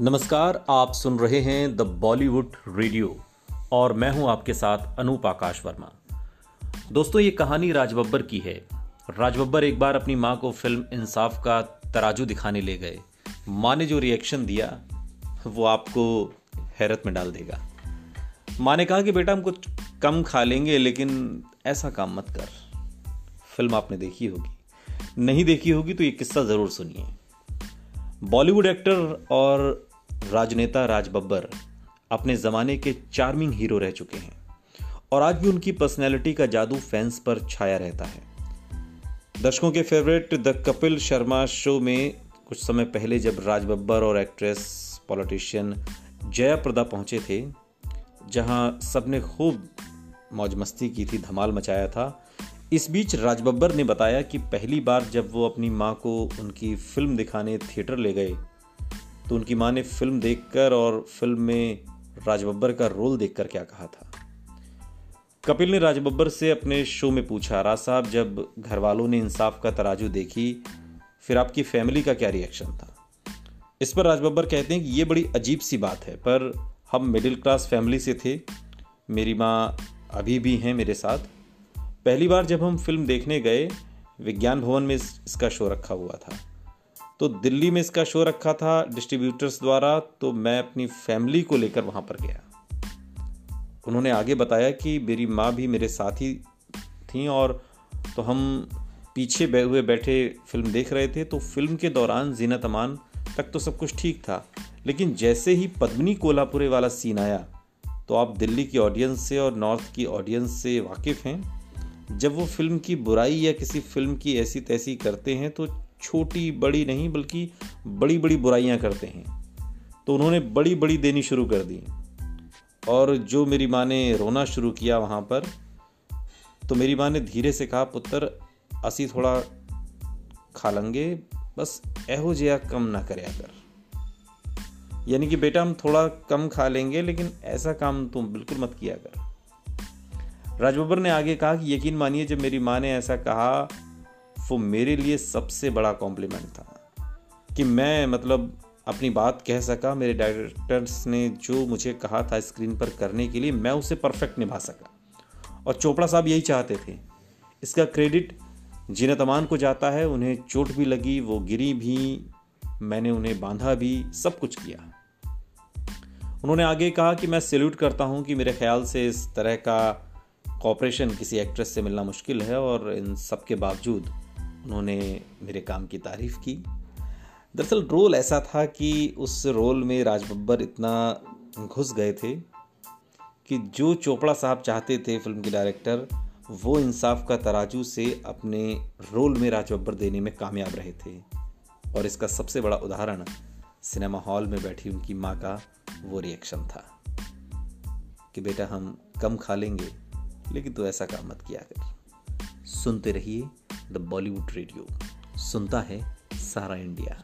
नमस्कार, आप सुन रहे हैं द बॉलीवुड रेडियो और मैं हूँ आपके साथ अनूप आकाश वर्मा। दोस्तों, ये कहानी राज बब्बर की है। राज बब्बर एक बार अपनी माँ को फ़िल्म इंसाफ का तराजू दिखाने ले गए। माँ ने जो रिएक्शन दिया, वो आपको हैरत में डाल देगा। माँ ने कहा कि, बेटा, हम कुछ कम खा लेंगे, लेकिन ऐसा काम मत कर। फ़िल्म आपने देखी होगी। नहीं देखी होगी तो ये किस्सा ज़रूर सुनिए। बॉलीवुड एक्टर और राजनेता राज बब्बर अपने ज़माने के चार्मिंग हीरो रह चुके हैं और आज भी उनकी पर्सनैलिटी का जादू फैंस पर छाया रहता है। दर्शकों के favourite the Kapil Sharma show में कुछ समय पहले जब राज बब्बर और एक्ट्रेस, पॉलिटिशियन जया प्रदा पहुँचे थे, जहाँ सबने खूब मौज मस्ती की थी, धमाल मचाया था इस बीच राज बब्बर ने बताया कि पहली बार जब वो अपनी माँ को उनकी फ़िल्म दिखाने थिएटर ले गए तो उनकी माँ ने फ़िल्म देखकर और फ़िल्म में राज बब्बर का रोल देखकर क्या कहा था। कपिल ने राज बब्बर से अपने शो में पूछा, राज साहब, जब घर वालों ने इंसाफ का तराजू देखी, फिर आपकी फैमिली का क्या रिएक्शन था? इस पर राज बब्बर कहते हैं कि ये बड़ी अजीब सी बात है, पर हम मिडिल क्लास फैमिली से थे, मेरी माँ अभी भी हैं मेरे साथ पहली बार जब हम फ़िल्म देखने गए, विज्ञान भवन में इसका शो रखा हुआ था। तो दिल्ली में इसका शो रखा था डिस्ट्रीब्यूटर्स द्वारा तो मैं अपनी फैमिली को लेकर वहाँ पर गया। उन्होंने आगे बताया कि मेरी माँ भी मेरे साथ ही थी और तो हम पीछे हुए बैठे फ़िल्म देख रहे थे तो फ़िल्म के दौरान जीना तमान तक तो सब कुछ ठीक था। लेकिन जैसे ही पद्मनी कोल्हापुरे वाला सीन आया तो आप दिल्ली की ऑडियंस से और नॉर्थ की ऑडियंस से वाकिफ़ हैं। जब वो फ़िल्म की बुराई या किसी फ़िल्म की ऐसी तैसी करते हैं तो छोटी, बड़ी नहीं, बल्कि बड़ी बड़ी बुराइयाँ करते हैं। तो उन्होंने बड़ी बड़ी देनी शुरू कर दी। और जो मेरी माँ ने रोना शुरू किया वहाँ पर तो मेरी माँ ने धीरे से कहा, पुत्र, असी थोड़ा खा लेंगे, बस एहो जया कम ना करे कर। यानी कि बेटा, हम थोड़ा कम खा लेंगे, लेकिन ऐसा काम तुम बिल्कुल मत किया कर। राज बब्बर ने आगे कहा कि यकीन मानिए, जब मेरी माँ ने ऐसा कहा, वो मेरे लिए सबसे बड़ा कॉम्प्लीमेंट था। कि मैं मतलब अपनी बात कह सका, मेरे डायरेक्टर्स ने जो मुझे कहा था स्क्रीन पर करने के लिए, मैं उसे परफेक्ट निभा सका। और चोपड़ा साहब यही चाहते थे। इसका क्रेडिट जीनत अमान को जाता है, उन्हें चोट भी लगी, वो गिरी भी, मैंने उन्हें बांधा भी, सब कुछ किया। उन्होंने आगे कहा कि मैं सैल्यूट करता हूँ कि मेरे ख्याल से इस तरह का कॉपरेशन किसी एक्ट्रेस से मिलना मुश्किल है और इन सब के बावजूद उन्होंने मेरे काम की तारीफ़ की। दरअसल रोल ऐसा था कि उस रोल में राज बब्बर इतना घुस गए थे कि जो चोपड़ा साहब चाहते थे फ़िल्म के डायरेक्टर वो इंसाफ का तराजू से अपने रोल में राज बब्बर देने में कामयाब रहे थे। और इसका सबसे बड़ा उदाहरण सिनेमा हॉल में बैठी उनकी माँ का वो रिएक्शन था कि बेटा हम कम खा लेंगे लेकिन तो ऐसा काम मत किया कर। सुनते रहिए द बॉलीवुड रेडियो सुनता है सारा इंडिया